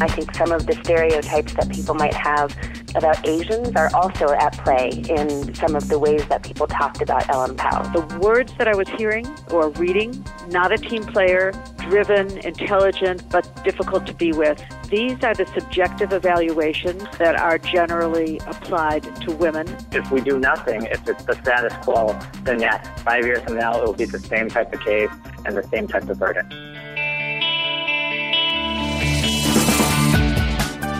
I think some of the stereotypes that people might have about Asians are also at play in some of the ways that people talked about Ellen Pao. The words that I was hearing or reading, not a team player, driven, intelligent, but difficult to be with. These are the subjective evaluations that are generally applied to women. If we do nothing, if it's the status quo, then yes, five years from now it will be the same type of case and the same type of verdict.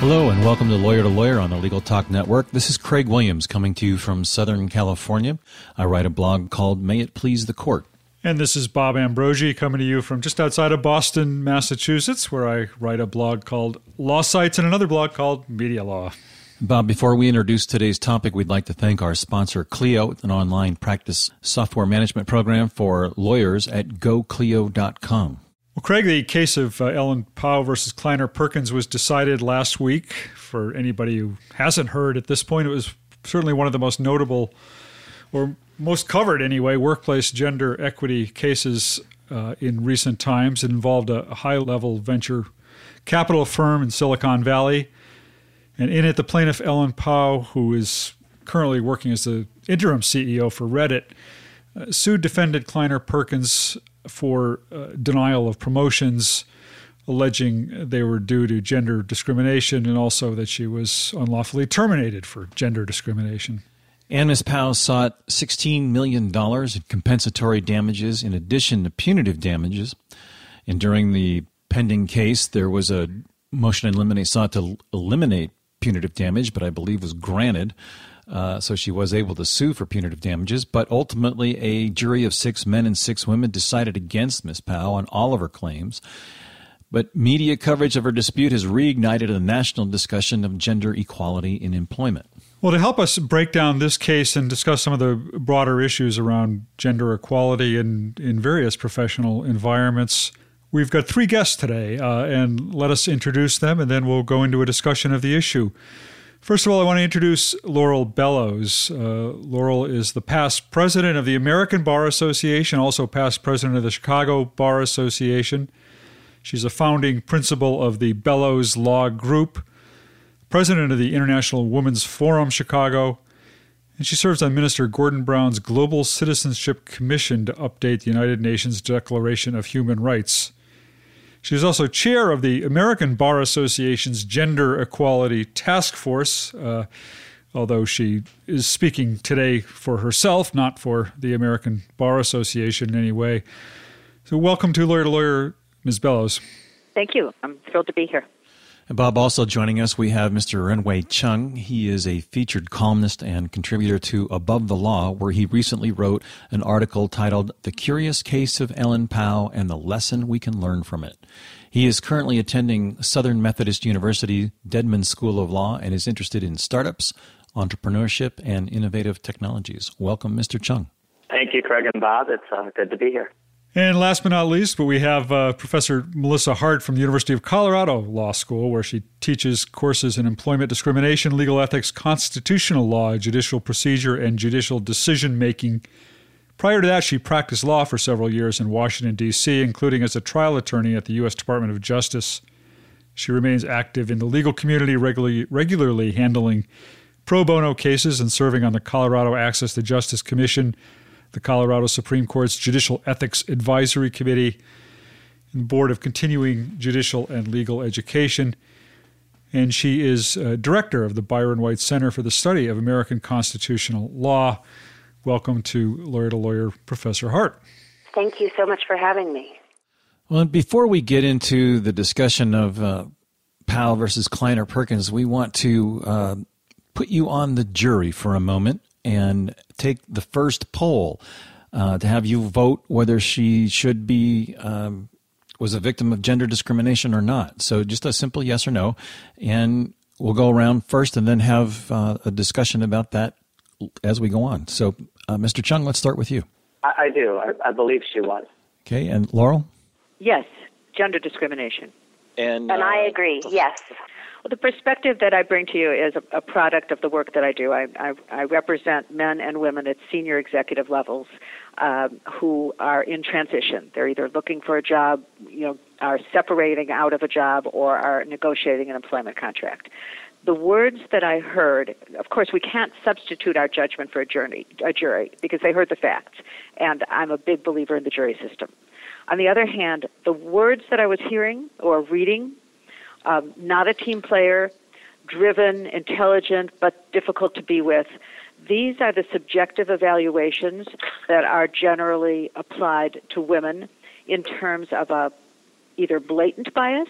Hello, and welcome to Lawyer to Lawyer on the Legal Talk Network. This is Craig Williams coming to you from Southern California. I write a blog called May It Please the Court. And this is Bob Ambrogi coming to you from just outside of Boston, Massachusetts, where I write a blog called Law Sites and another blog called Media Law. Bob, before we introduce today's topic, we'd like to thank our sponsor, Clio, an online practice software management program for lawyers at goclio.com. Well, Craig, the case of uh, Ellen Pao versus Kleiner Perkins was decided last week. For anybody who hasn't heard at this point, it was certainly one of the most notable, or most covered anyway, workplace gender equity cases uh, in recent times. It involved a, high level venture capital firm in Silicon Valley. And in it, the plaintiff, Ellen Pao, who is currently working as the interim CEO for Reddit, uh, sued defendant Kleiner Perkins for uh, denial of promotions, alleging they were due to gender discrimination and also that she was unlawfully terminated for gender discrimination. And Ms. Pao sought $16 million in compensatory damages in addition to punitive damages. And during the pending case, there was a motion in limine sought to eliminate punitive damage, but I believe was granted. Uh, so she was able to sue for punitive damages, but ultimately a jury of six men and six women decided against Ms. Pao on all of her claims. But media coverage of her dispute has reignited a national discussion of gender equality in employment. Well, to help us break down this case and discuss some of the broader issues around gender equality in, in various professional environments, we've got three guests today, uh, and let us introduce them, and then we'll go into a discussion of the issue. First of all, I want to introduce Laurel Bellows. Uh, Laurel is the past president of the American Bar Association, also past president of the Chicago Bar Association. She's a founding principal of the Bellows Law Group, president of the International Women's Forum Chicago, and she serves on Minister Gordon Brown's Global Citizenship Commission to update the United Nations Declaration of Human Rights. She is also chair of the American Bar Association's Gender Equality Task Force, uh, although she is speaking today for herself, not for the American Bar Association in any way. So, welcome to Lawyer to Lawyer, Ms. Bellows. Thank you. I'm thrilled to be here. And Bob, also joining us, we have Mr. Renwei Chung. He is a featured columnist and contributor to Above the Law, where he recently wrote an article titled The Curious Case of Ellen Pao and the Lesson We Can Learn from It. He is currently attending Southern Methodist University Dedman School of Law and is interested in startups, entrepreneurship, and innovative technologies. Welcome, Mr. Chung. Thank you, Craig and Bob. It's uh, good to be here. And last but not least, but we have uh, Professor Melissa Hart from the University of Colorado Law School, where she teaches courses in employment discrimination, legal ethics, constitutional law, judicial procedure, and judicial decision making. Prior to that, she practiced law for several years in Washington, D.C., including as a trial attorney at the U.S. Department of Justice. She remains active in the legal community, regularly, regularly handling pro bono cases and serving on the Colorado Access to Justice Commission the Colorado Supreme Court's Judicial Ethics Advisory Committee, and the Board of Continuing Judicial and Legal Education. And she is uh, director of the Byron White Center for the Study of American Constitutional Law. Welcome to Lawyer to Lawyer, Professor Hart. Thank you so much for having me. Well, before we get into the discussion of uh, Pao versus Kleiner Perkins, we want to uh, put you on the jury for a moment and take the first poll uh, to have you vote whether she should be um, was a victim of gender discrimination or not. So just a simple yes or no. And we'll go around first and then have uh, a discussion about that as we go on. So, uh, Mr. Chung, let's start with you. I, I do. I, I, believe she was. Okay, and Laurel? Yes, gender discrimination. And, and I uh, agree, yes. Well, the perspective that I bring to you is a, a product of the work that I do. I, I, I, represent men and women at senior executive levels um, who are in transition. They're either looking for a job, you know, are separating out of a job, or are negotiating an employment contract the words that I heard, of course, we can't substitute our judgment for a jury, a jury because they heard the facts, and I'm a big believer in the jury system. On the other hand, the words that I was hearing or reading, um, not a team player, driven, intelligent, but difficult to be with, these are the subjective evaluations that are generally applied to women in terms of a either blatant bias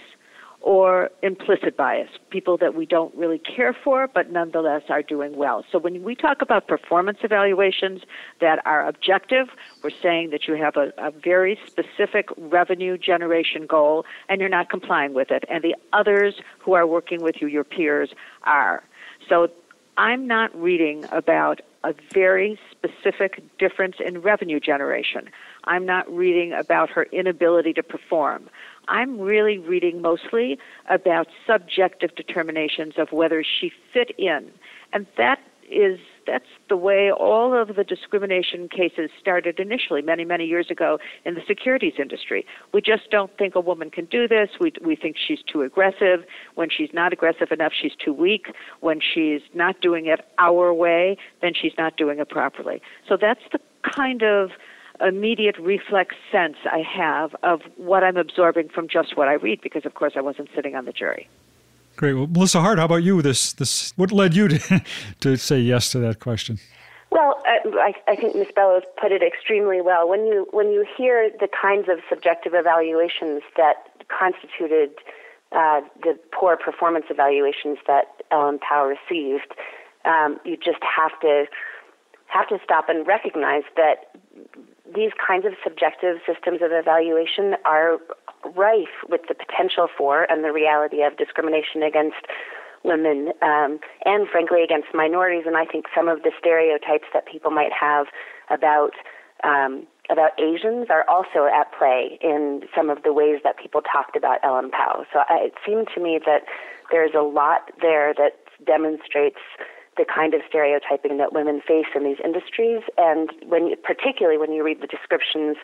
or implicit bias, people that we don't really care for but nonetheless are doing well. So when we talk about performance evaluations that are objective, we're saying that you have a, a very specific revenue generation goal and you're not complying with it, and the others who are working with you, your peers, are. So I'm not reading about a very specific difference in revenue generation. I'm not reading about her inability to perform. I'm really reading mostly about subjective determinations of whether she fit in. And that is that's the way all of the discrimination cases started initially many many years ago in the securities industry. We just don't think a woman can do this. We we think she's too aggressive. When she's not aggressive enough she's too weak. When she's not doing it our way then she's not doing it properly. So that's the kind of immediate reflex sense I have of what I'm absorbing from just what I read, because of course I wasn't sitting on the jury. Great. Well, Melissa Hart, how about you? This, this, what led you to, to say yes to that question? Well, I, I think Ms. Bellows put it extremely well. When you when you hear the kinds of subjective evaluations that constituted uh, the poor performance evaluations that Ellen Pao received, um, you just have to have to stop and recognize that these kinds of subjective systems of evaluation are rife with the potential for and the reality of discrimination against women um, and, frankly, against minorities. And I think some of the stereotypes that people might have about um, about Asians are also at play in some of the ways that people talked about Ellen Pao. So I, it seemed to me that there's a lot there that demonstrates the kind of stereotyping that women face in these industries, and when particularly when you read the descriptions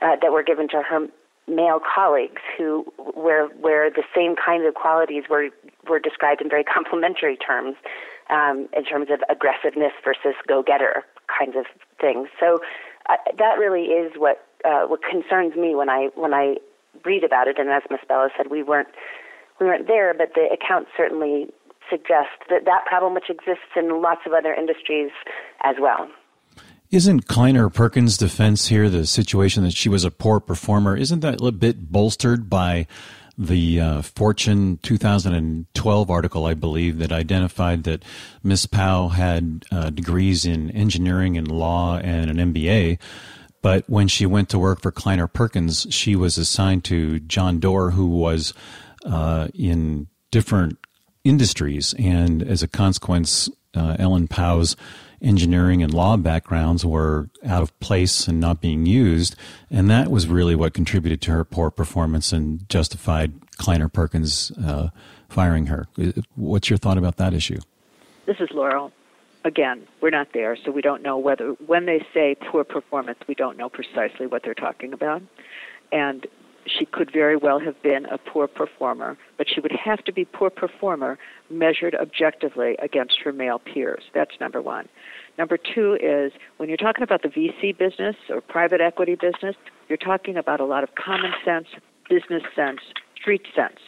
uh, that were given to her male colleagues, who where where the same kinds of qualities were were described in very complimentary terms, um, in terms of aggressiveness versus go-getter kinds of things. So uh, that really is what uh, what concerns me when I when I read about it. And as Miss Bellows said, we weren't we weren't there, but the account certainly suggest that that problem, which exists in lots of other industries as well. Isn't Kleiner Perkins' defense here the situation that she was a poor performer? Isn't that a bit bolstered by the uh, Fortune 2012 article, I believe, that identified that Miss Pao had uh, degrees in engineering and law and an MBA. But when she went to work for Kleiner Perkins, she was assigned to John Doerr, who was uh, in different industries. And as a consequence, uh, Ellen Pao's engineering and law backgrounds were out of place and not being used. And that was really what contributed to her poor performance and justified Kleiner Perkins uh, firing her. What's your thought about that issue? This is Laurel. Again, we're not there, so we don't know whether, when they say poor performance, we don't know precisely what they're talking about. And she could very well have been a poor performer, but she would have to be poor performer measured objectively against her male peers. That's number one. Number two is when you're talking about the VC business or private equity business, you're talking about a lot of common sense, business sense, street sense.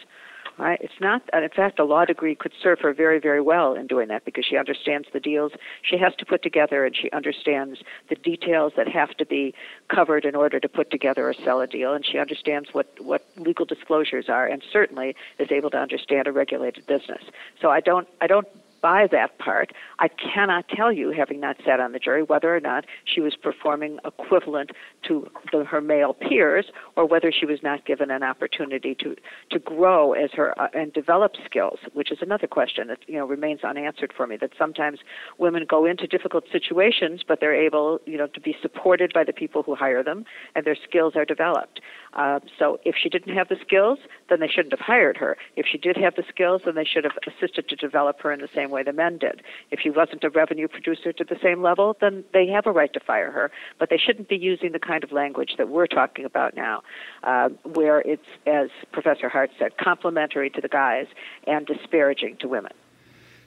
Right? It's not, in fact, a law degree could serve her very, very well in doing that because she understands the deals she has to put together and she understands the details that have to be covered in order to put together or sell a deal and she understands what, what legal disclosures are and certainly is able to understand a regulated business. So I don't, I don't by that part. I cannot tell you, having not sat on the jury, whether or not she was performing equivalent to the, her male peers, or whether she was not given an opportunity to to grow as her uh, and develop skills, which is another question that you know remains unanswered for me. That sometimes women go into difficult situations, but they're able, you know, to be supported by the people who hire them, and their skills are developed. Uh, so if she didn't have the skills, then they shouldn't have hired her. If she did have the skills, then they should have assisted to develop her in the same way the men did. If she wasn't a revenue producer to the same level, then they have a right to fire her. But they shouldn't be using the kind of language that we're talking about now, uh, where it's, as Professor Hart said, complimentary to the guys and disparaging to women.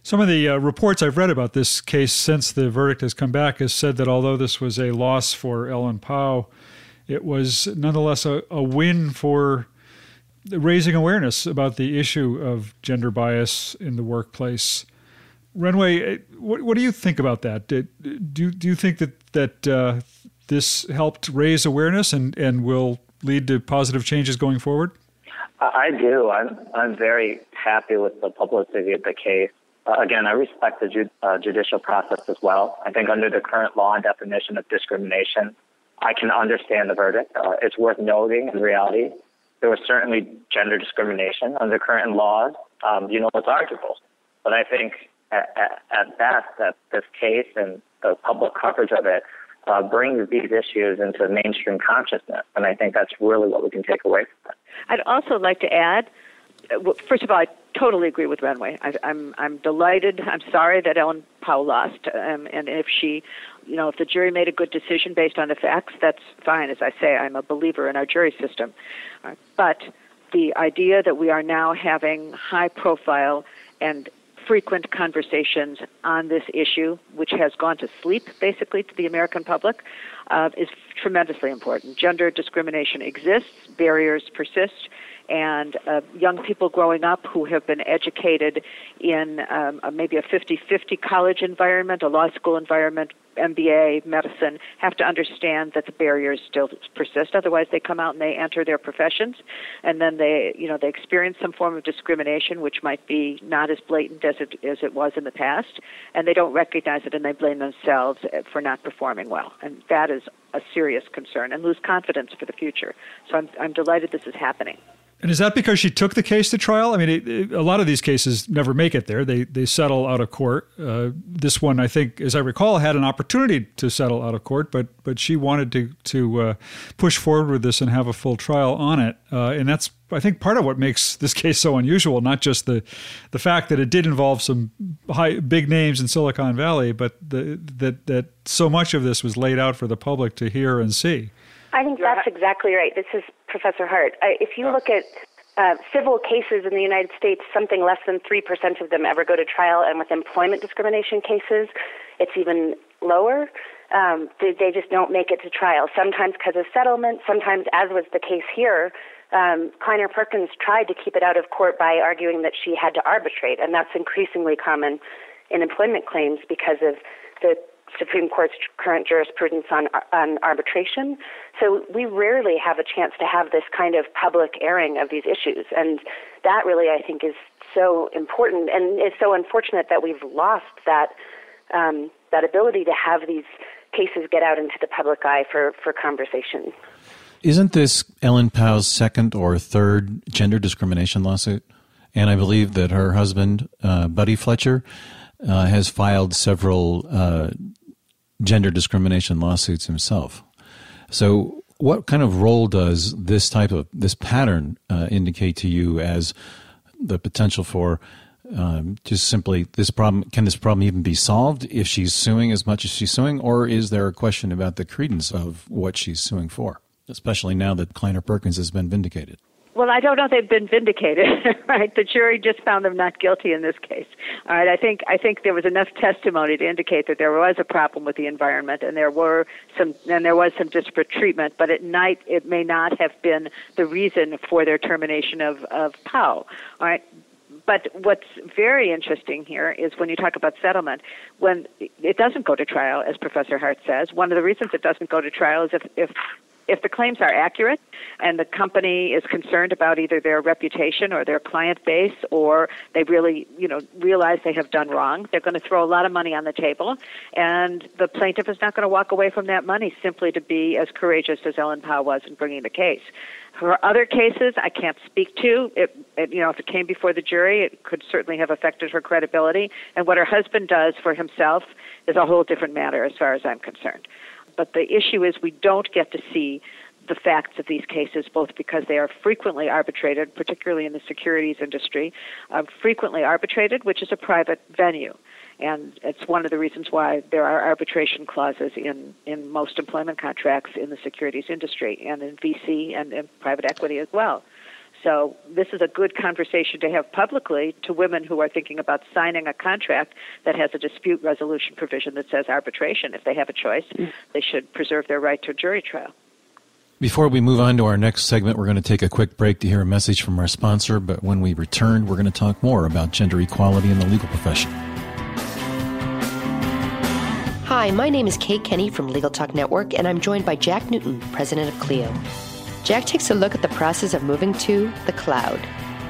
Some of the uh, reports I've read about this case since the verdict has come back has said that although this was a loss for Ellen Pao, it was nonetheless a, a win for raising awareness about the issue of gender bias in the workplace. Renwei, what, what do you think about that? Do, do, do you think that, that uh, this helped raise awareness and, and will lead to positive changes going forward? I do. I'm, I'm very happy with the publicity of the case. Uh, again, I respect the ju- uh, judicial process as well. I think under the current law and definition of discrimination, I can understand the verdict. Uh, it's worth noting in reality there was certainly gender discrimination under current laws. Um, you know, it's arguable. But I think at, at, best that this case and the public coverage of it uh, brings these issues into mainstream consciousness. And I think that's really what we can take away from it. I'd also like to add uh, first of all, I totally agree with Renwei. I, I'm I'm delighted. I'm sorry that Ellen Pao lost, um, and if she, you know, if the jury made a good decision based on the facts, that's fine. As I say, I'm a believer in our jury system, uh, but the idea that we are now having high-profile and frequent conversations on this issue, which has gone to sleep basically to the American public, uh, is tremendously important. Gender discrimination exists, barriers persist, and uh, young people growing up who have been educated in um, maybe a 50 50 college environment, a law school environment, MBA, medicine, have to understand that the barriers still persist. Otherwise, they come out and they enter their professions, and then they, you know, they experience some form of discrimination, which might be not as blatant as it as it was in the past, and they don't recognize it, and they blame themselves for not performing well, and that is a serious concern, and lose confidence for the future. So I'm I'm delighted this is happening. And is that because she took the case to trial? I mean, it, it, a lot of these cases never make it there. They they settle out of court. Uh, this one, I think, as I recall, had an opportunity to settle out of court, but but she wanted to to uh, push forward with this and have a full trial on it. Uh, and that's I think part of what makes this case so unusual. Not just the the fact that it did involve some high big names in Silicon Valley, but the, that that so much of this was laid out for the public to hear and see. I think that's exactly right. This is Professor Hart. if you look at uh, civil cases in the United States, something less than 3% of them ever go to trial, and with employment discrimination cases, it's even lower. Um, they, they just don't make it to trial, sometimes because of settlement, sometimes, as was the case here, um, Kleiner Perkins tried to keep it out of court by arguing that she had to arbitrate, and that's increasingly common in employment claims because of the Supreme Court's current jurisprudence on, on arbitration. So we rarely have a chance to have this kind of public airing of these issues. And that really, I think, is so important and it's so unfortunate that we've lost that, um, that ability to have these cases get out into the public eye for, for conversation. Isn't this Ellen Pao's second or third gender discrimination lawsuit? And I believe that her husband, uh, Buddy Fletcher, uh, has filed several uh, gender discrimination lawsuits himself. So, what kind of role does this type of this pattern uh, indicate to you as the potential for um, just simply this problem? Can this problem even be solved if she's suing as much as she's suing, or is there a question about the credence of what she's suing for, especially now that Kleiner Perkins has been vindicated? Well, I don't know they've been vindicated, right? The jury just found them not guilty in this case. All right, I think I think there was enough testimony to indicate that there was a problem with the environment, and there were some and there was some disparate treatment. But at night, it may not have been the reason for their termination of of Pao. All right, but what's very interesting here is when you talk about settlement, when it doesn't go to trial, as Professor Hart says, one of the reasons it doesn't go to trial is if, if if the claims are accurate and the company is concerned about either their reputation or their client base or they really you know realize they have done wrong they're going to throw a lot of money on the table and the plaintiff is not going to walk away from that money simply to be as courageous as ellen Pao was in bringing the case for other cases, I can't speak to. It, it, you know, if it came before the jury, it could certainly have affected her credibility. And what her husband does for himself is a whole different matter, as far as I'm concerned. But the issue is we don't get to see the facts of these cases, both because they are frequently arbitrated, particularly in the securities industry, uh, frequently arbitrated, which is a private venue. And it's one of the reasons why there are arbitration clauses in, in most employment contracts in the securities industry and in VC and in private equity as well. So this is a good conversation to have publicly to women who are thinking about signing a contract that has a dispute resolution provision that says arbitration. If they have a choice, mm. they should preserve their right to a jury trial. Before we move on to our next segment, we're going to take a quick break to hear a message from our sponsor. But when we return, we're going to talk more about gender equality in the legal profession. Hi, my name is Kate Kenny from Legal Talk Network, and I'm joined by Jack Newton, president of Clio. Jack takes a look at the process of moving to the cloud.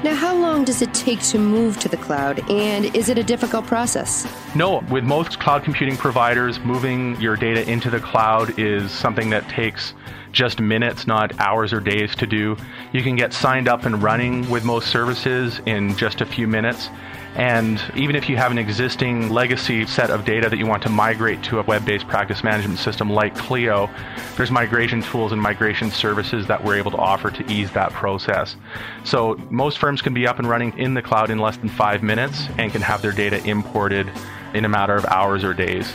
Now, how long does it take to move to the cloud, and is it a difficult process? No, with most cloud computing providers, moving your data into the cloud is something that takes just minutes, not hours or days to do. You can get signed up and running with most services in just a few minutes. And even if you have an existing legacy set of data that you want to migrate to a web based practice management system like Clio, there's migration tools and migration services that we're able to offer to ease that process. So most firms can be up and running in the cloud in less than five minutes and can have their data imported in a matter of hours or days.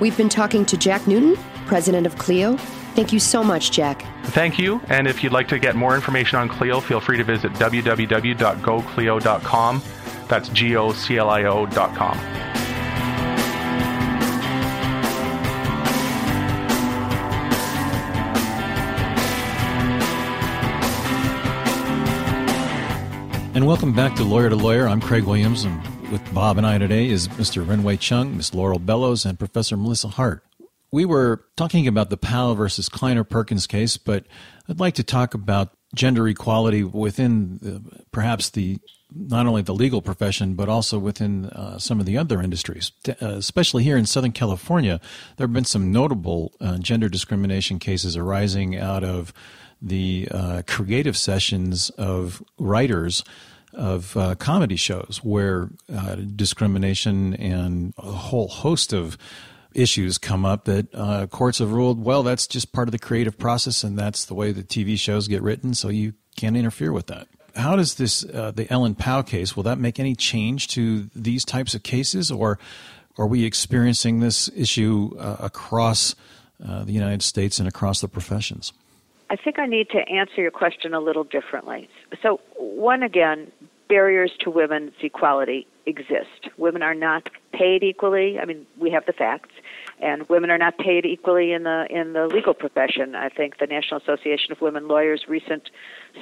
We've been talking to Jack Newton, president of Clio. Thank you so much, Jack. Thank you. And if you'd like to get more information on Clio, feel free to visit www.goclio.com. That's G-O-C-L-I-O dot com. And welcome back to Lawyer to Lawyer. I'm Craig Williams, and with Bob and I today is Mr. Renwei Chung, Ms. Laurel Bellows, and Professor Melissa Hart. We were talking about the Pao versus Kleiner Perkins case, but I'd like to talk about gender equality within the, perhaps the not only the legal profession, but also within uh, some of the other industries. Uh, especially here in Southern California, there have been some notable uh, gender discrimination cases arising out of the uh, creative sessions of writers of uh, comedy shows where uh, discrimination and a whole host of issues come up that courts have ruled, well, that's just part of the creative process and that's the way the TV shows get written, so you can't interfere with that how does this uh, the Ellen Pao case will that make any change to these types of cases, or are we experiencing this issue uh, across uh, the United States and across the professions? I think I need to answer your question a little differently. So, one again, barriers to women's equality exist. Women are not paid equally. I mean, we have the facts and women are not paid equally in the in the legal profession. I think the National Association of Women Lawyers recent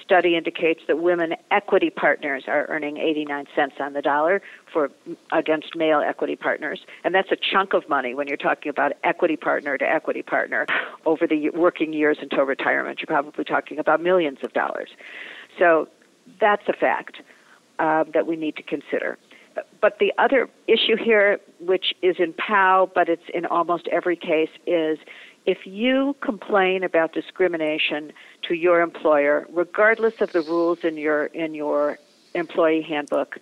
study indicates that women equity partners are earning 89 cents on the dollar for against male equity partners, and that's a chunk of money when you're talking about equity partner to equity partner over the working years until retirement. You're probably talking about millions of dollars. So that's a fact uh, that we need to consider but the other issue here, which is in Pao, but it's in almost every case, is if you complain about discrimination to your employer, regardless of the rules in your in your employee handbook,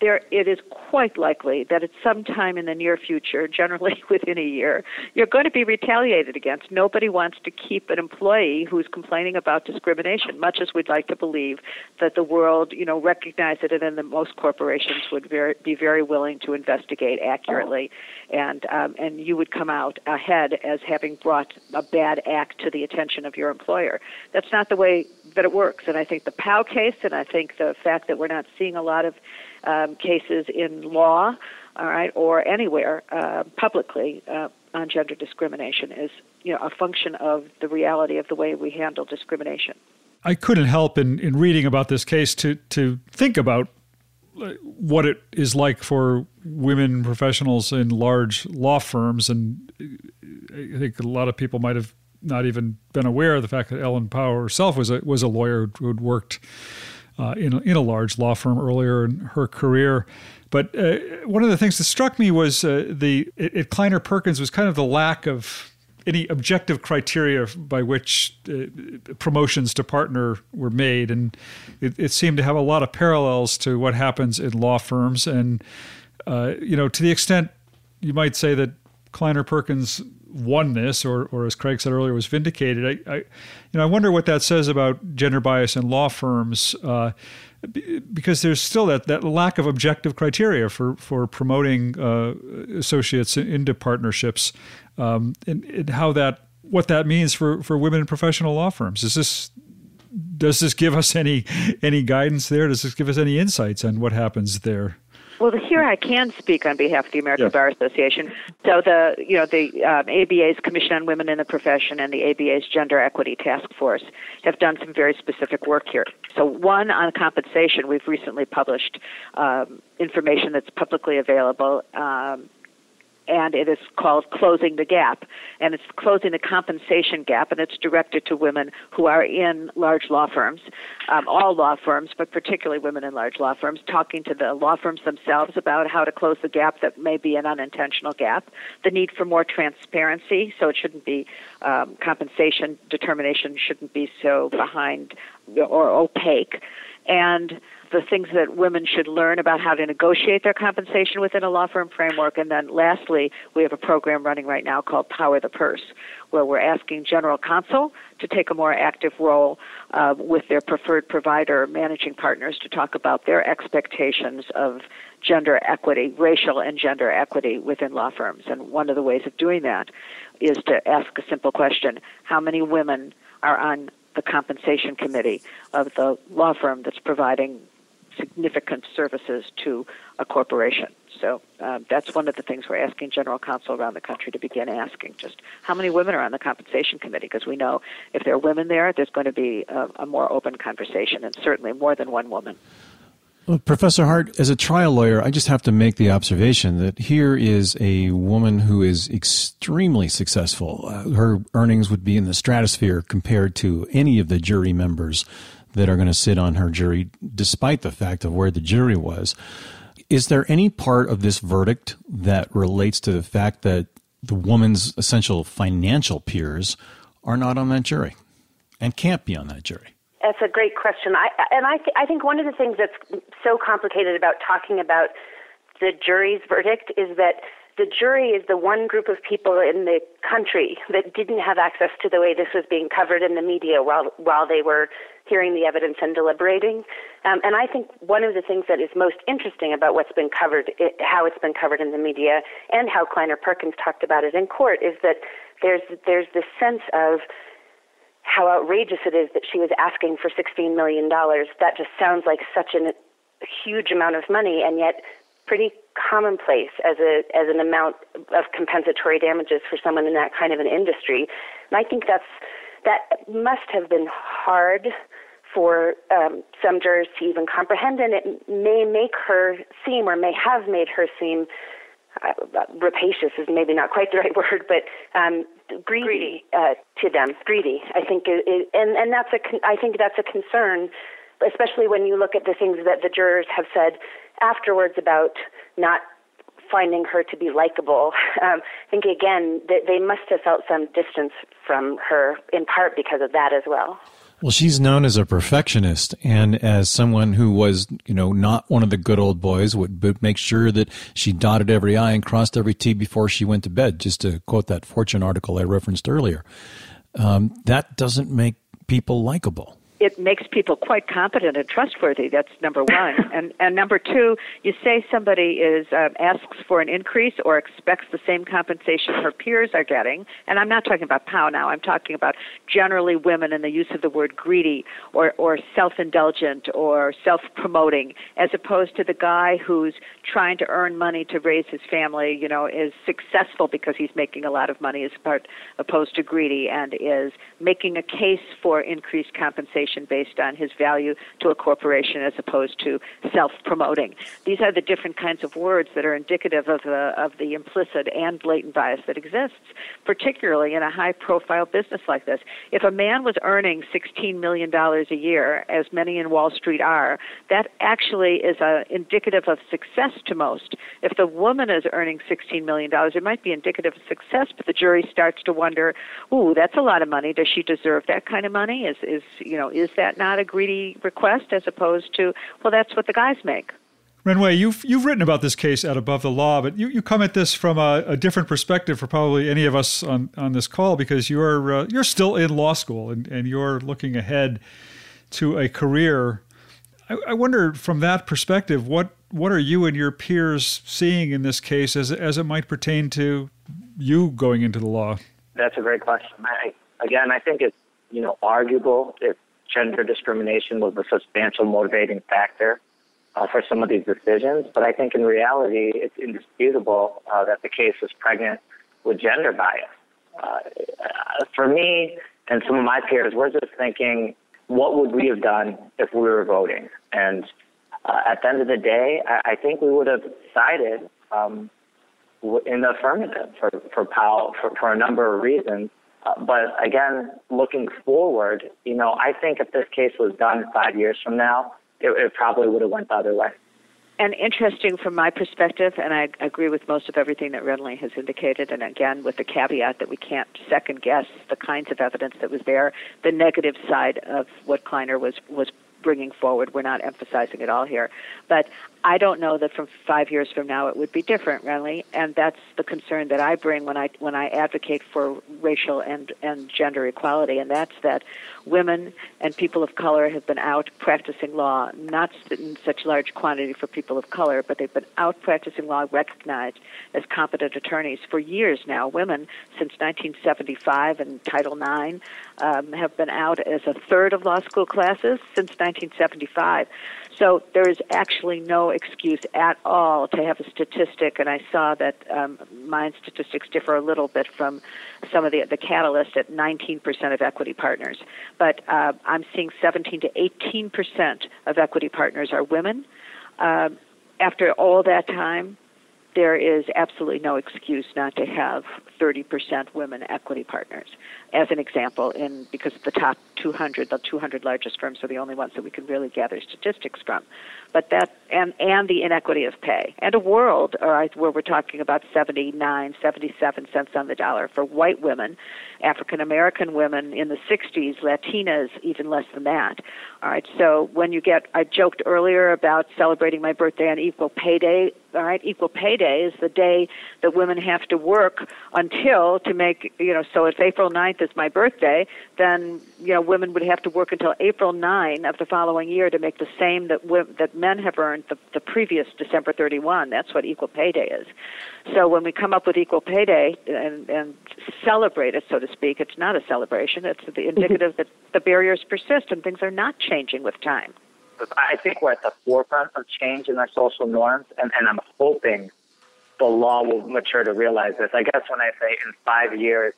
there it is quite likely that at some time in the near future, generally within a year, you're going to be retaliated against. Nobody wants to keep an employee who's complaining about discrimination, much as we'd like to believe that the world, you know, recognizes it and then the most corporations would very, be very willing to investigate accurately and um, and you would come out ahead as having brought a bad act to the attention of your employer. That's not the way that it works. And I think the Pao case and I think the fact that we're not seeing a lot of um, cases in law, all right, or anywhere uh, publicly uh, on gender discrimination is you know a function of the reality of the way we handle discrimination. I couldn't help in, in reading about this case to to think about uh, what it is like for women professionals in large law firms, and uh, I think a lot of people might have not even been aware of the fact that Ellen Pao herself was a was a lawyer who had worked uh, in in a large law firm earlier in her career. But uh, one of the things that struck me was uh, the at Kleiner Perkins was kind of the lack of any objective criteria by which uh, promotions to partner were made, and it, it, seemed to have a lot of parallels to what happens in law firms. And uh, you know, to the extent you might say that Kleiner Perkins this, or, or as Craig said earlier, was vindicated. I, I, you know, I wonder what that says about gender bias in law firms. Uh, because there's still that, that lack of objective criteria for, for promoting uh, associates into partnerships um, and, and, how that what that means for, for women in professional law firms. Is this does this give us any any guidance there? Does this give us any insights on what happens there? Well, here I can speak on behalf of the American Bar Association. So the you know the um, ABA's Commission on Women in the Profession and the ABA's Gender Equity Task Force have done some very specific work here. So one on compensation, we've recently published um, information that's publicly available. Um, and it is called Closing the Gap. And it's closing the compensation gap, and it's directed to women who are in large law firms, um, all law firms, but particularly women in large law firms, talking to the law firms themselves about how to close the gap that may be an unintentional gap, the need for more transparency, so it shouldn't be um, compensation determination shouldn't be so behind or opaque, and the things that women should learn about how to negotiate their compensation within a law firm framework. And then lastly, we have a program running right now called Power the Purse, where we're asking general counsel to take a more active role uh, with their preferred provider managing partners to talk about their expectations of gender equity, racial and gender equity within law firms. And one of the ways of doing that is to ask a simple question How many women are on the compensation committee of the law firm that's providing significant services to a corporation. So um, that's one of the things we're asking general counsel around the country to begin asking just how many women are on the compensation committee because we know if there are women there, there's going to be a, a more open conversation and certainly more than one woman. Well, Professor Hart, as a trial lawyer, I just have to make the observation that here is a woman who is extremely successful. Uh, her earnings would be in the stratosphere compared to any of the jury members that are going to sit on her jury, despite the fact of where the jury was. Is there any part of this verdict that relates to the fact that the woman's essential financial peers are not on that jury and can't be on that jury? That's a great question. I, and I, th- I think one of the things that's so complicated about talking about the jury's verdict is that the jury is the one group of people in the country that didn't have access to the way this was being covered in the media while while they were hearing the evidence and deliberating. Um, and I think one of the things that is most interesting about what's been covered, it, how it's been covered in the media, and how Kleiner Perkins talked about it in court, is that there's there's this sense of how outrageous it is that she was asking for $16 million. That just sounds like such a huge amount of money, and yet pretty commonplace as a as an amount of compensatory damages for someone in that kind of an industry. And I think that's that must have been hard for um, some jurors to even comprehend, and it may make her seem, or may have made her seem, uh, rapacious is maybe not quite the right word, but um, greedy, greedy. Uh, to them. Greedy, I think, it, it, and and that's a con- I think that's a concern, especially when you look at the things that the jurors have said afterwards about not finding her to be likable. Um, I think again that they must have felt some distance from her, in part because of that as well. Well, she's known as a perfectionist and as someone who was, you know, not one of the good old boys, would make sure that she dotted every I and crossed every T before she went to bed, just to quote that Fortune article I referenced earlier. Um, that doesn't make people likable it makes people quite competent and trustworthy. That's number one. and and number two, you say somebody is um, asks for an increase or expects the same compensation her peers are getting. And I'm not talking about Pao now. I'm talking about generally women and the use of the word greedy or or self-indulgent or self-promoting, as opposed to the guy who's trying to earn money to raise his family. You know, is successful because he's making a lot of money, as part opposed to greedy, and is making a case for increased compensation based on his value to a corporation as opposed to self-promoting. These are the different kinds of words that are indicative of the of the implicit and blatant bias that exists, particularly in a high-profile business like this. If a man was earning 16 million dollars a year, as many in Wall Street are, that actually is a indicative of success to most. If the woman is earning 16 million dollars, it might be indicative of success, but the jury starts to wonder, "Ooh, that's a lot of money. Does she deserve that kind of money? Is is you know is that not a greedy request as opposed to well, that's what the guys make." Renwei, you've you've written about this case at Above the Law, but you, you come at this from a, a different perspective for probably any of us on, on this call because you're uh, you're still in law school and, and you're looking ahead to a career. I, I wonder from that perspective, what what are you and your peers seeing in this case as as it might pertain to you going into the law? That's a great question. I, again, I think it's you know arguable if gender discrimination was a substantial motivating factor uh, for some of these decisions, but I think in reality it's indisputable uh, that the case was pregnant with gender bias. Uh, for me and some of my peers, we're just thinking, what would we have done if we were voting? And uh, at the end of the day, I, I think we would have decided um, in the affirmative for for Pao for, for a number of reasons. Uh, but again, looking forward, you know, I think if this case was done five years from now, it, it probably would have went the other way. And interesting from my perspective, and I agree with most of everything that Renwei has indicated, and again with the caveat that we can't second guess the kinds of evidence that was there, the negative side of what Kleiner was was bringing forward. We're not emphasizing it all here. But I don't know that from five years from now it would be different, really, and that's the concern that I bring when I when I advocate for racial and and gender equality, and that's that women and people of color have been out practicing law, not in such large quantity for people of color, but they've been out practicing law, recognized as competent attorneys for years now. Women since 1975 and Title IX um, have been out as a third of law school classes since 1975. So there is actually no excuse at all to have a statistic, and I saw that um, mine statistics differ a little bit from some of the the catalyst at 19% of equity partners. But uh, I'm seeing 17 to 18% of equity partners are women. Uh, after all that time, there is absolutely no excuse not to have 30% women equity partners. As an example, in because the top 200, the 200 largest firms are the only ones that we can really gather statistics from. But that and and the inequity of pay and a world where we're talking about 79, 77 cents on the dollar for white women, African American women in the 60s, Latinas even less than that. All right, so when you get, I joked earlier about celebrating my birthday on Equal Pay Day. All right, Equal Pay Day is the day that women have to work until to make, you know, so it's April 9th is my birthday, then you know women would have to work until April 9 of the following year to make the same that that men have earned the, the previous December 31. That's what Equal Pay Day is. So when we come up with Equal Pay Day and, and celebrate it, so to speak, it's not a celebration. It's the mm-hmm. indicative that the barriers persist and things are not changing with time. I think we're at the forefront of change in our social norms, and, and I'm hoping the law will mature to realize this. I guess when I say in five years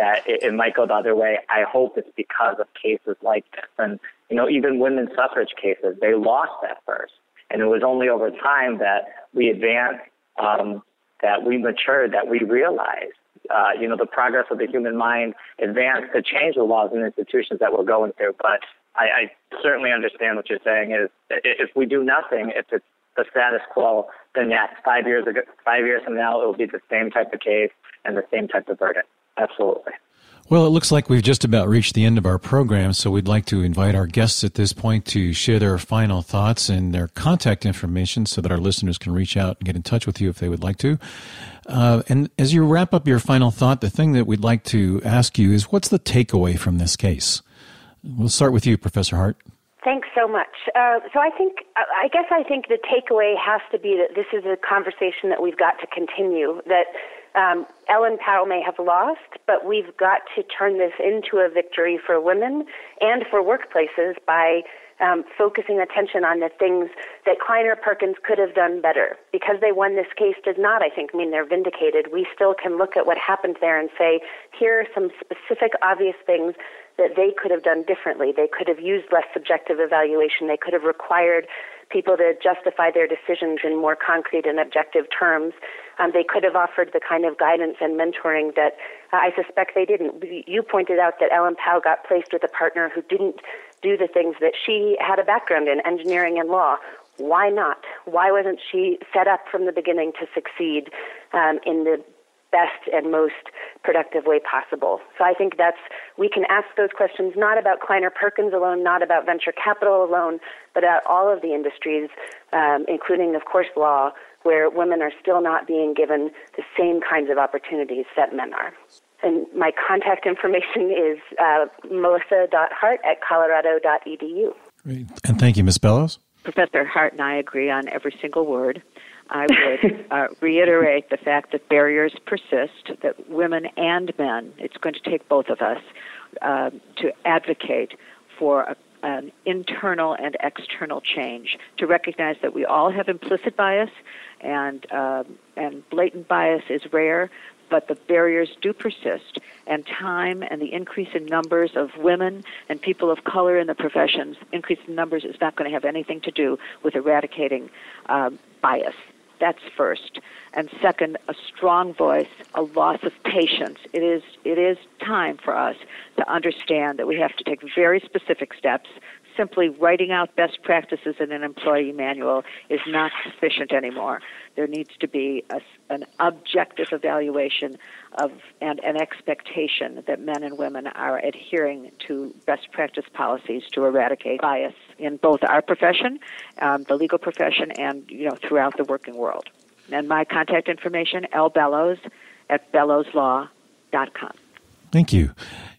that it, it might go the other way, I hope it's because of cases like this. And, you know, even women's suffrage cases, they lost at first. And it was only over time that we advanced, um, that we matured, that we realized, uh, you know, the progress of the human mind advanced to change the laws and institutions that we're going through. But I, I certainly understand what you're saying is if we do nothing, if it's the status quo, then yes, five years ago, five years from now, it will be the same type of case and the same type of verdict. Absolutely. Well, it looks like we've just about reached the end of our program, so we'd like to invite our guests at this point to share their final thoughts and their contact information so that our listeners can reach out and get in touch with you if they would like to. Uh, and as you wrap up your final thought, the thing that we'd like to ask you is what's the takeaway from this case? We'll start with you, Professor Hart. Thanks so much. Uh, so I think, I guess I think the takeaway has to be that this is a conversation that we've got to continue. That um, Ellen Pao may have lost, but we've got to turn this into a victory for women and for workplaces by um, focusing attention on the things that Kleiner Perkins could have done better. Because they won this case does not, I think, mean they're vindicated. We still can look at what happened there and say, here are some specific, obvious things that they could have done differently. They could have used less subjective evaluation. They could have required people to justify their decisions in more concrete and objective terms. Um, they could have offered the kind of guidance and mentoring that uh, I suspect they didn't. You pointed out that Ellen Pao got placed with a partner who didn't do the things that she had a background in, engineering and law. Why not? Why wasn't she set up from the beginning to succeed um, in the best and most productive way possible. So I think that's we can ask those questions not about Kleiner Perkins alone, not about venture capital alone, but about all of the industries, um, including of course law, where women are still not being given the same kinds of opportunities that men are. And my contact information is uh, melissa.hart at colorado.edu. Great. And thank you, Ms. Bellows. Professor Hart and I agree on every single word. I would uh, reiterate the fact that barriers persist, that women and men, it's going to take both of us uh, to advocate for a, an internal and external change, to recognize that we all have implicit bias and, uh, and blatant bias is rare, but the barriers do persist, and time and the increase in numbers of women and people of color in the professions, increase in numbers is not going to have anything to do with eradicating um, bias. That's first. And second, a strong voice, a loss of patience. It is, it is time for us to understand that we have to take very specific steps. Simply writing out best practices in an employee manual is not sufficient anymore. There needs to be a, an objective evaluation of and an expectation that men and women are adhering to best practice policies to eradicate bias in both our profession, um, the legal profession, and you know throughout the working world. And my contact information: L Bellows at bellowslaw.com. Thank you,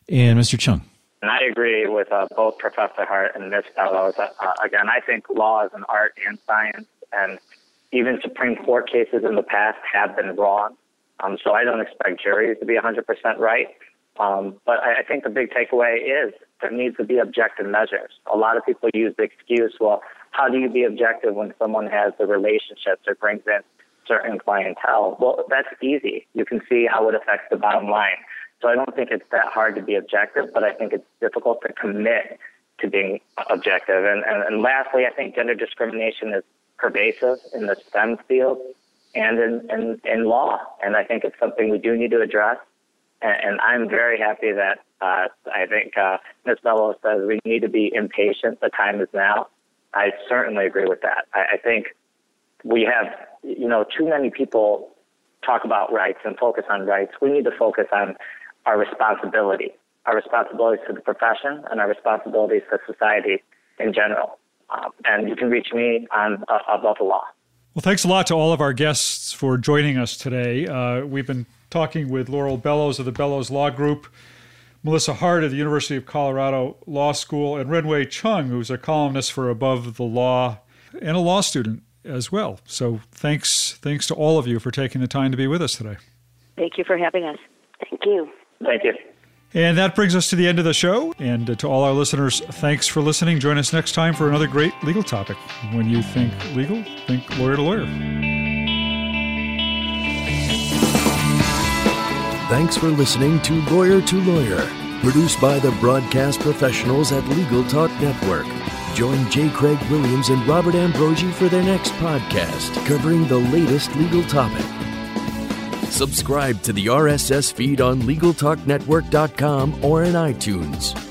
and Mr. Chung. And I agree with uh, both Professor Hart and Ms. Bellows. Uh, again, I think law is an art and science, and even Supreme Court cases in the past have been wrong. Um, so I don't expect juries to be 100% right. Um, but I, I think the big takeaway is there needs to be objective measures. A lot of people use the excuse, well, how do you be objective when someone has the relationships or brings in certain clientele? Well, that's easy. You can see how it affects the bottom line. So I don't think it's that hard to be objective, but I think it's difficult to commit to being objective. And, and, and lastly, I think gender discrimination is pervasive in the STEM field and in, in, in law. And I think it's something we do need to address. And, I'm very happy that uh, I think uh, Ms. Bellows says we need to be impatient. The time is now. I certainly agree with that. I, I think we have, you know, too many people talk about rights and focus on rights. We need to focus on our responsibility, our responsibilities to the profession and our responsibilities to society in general. Um, and you can reach me on uh, Above the Law. Well, thanks a lot to all of our guests for joining us today. Uh, we've been talking with Laurel Bellows of the Bellows Law Group, Melissa Hart of the University of Colorado Law School, and Renwei Chung, who's a columnist for Above the Law and a law student as well. So thanks, thanks to all of you for taking the time to be with us today. Thank you for having us. Thank you. Thank you. And that brings us to the end of the show. And uh, to all our listeners, thanks for listening. Join us next time for another great legal topic. When you think legal, think lawyer to lawyer. Thanks for listening to Lawyer to Lawyer, produced by the broadcast professionals at Legal Talk Network. Join J. Craig Williams and Robert Ambrogi for their next podcast covering the latest legal topic. Subscribe to the RSS feed on LegalTalkNetwork.com or in iTunes.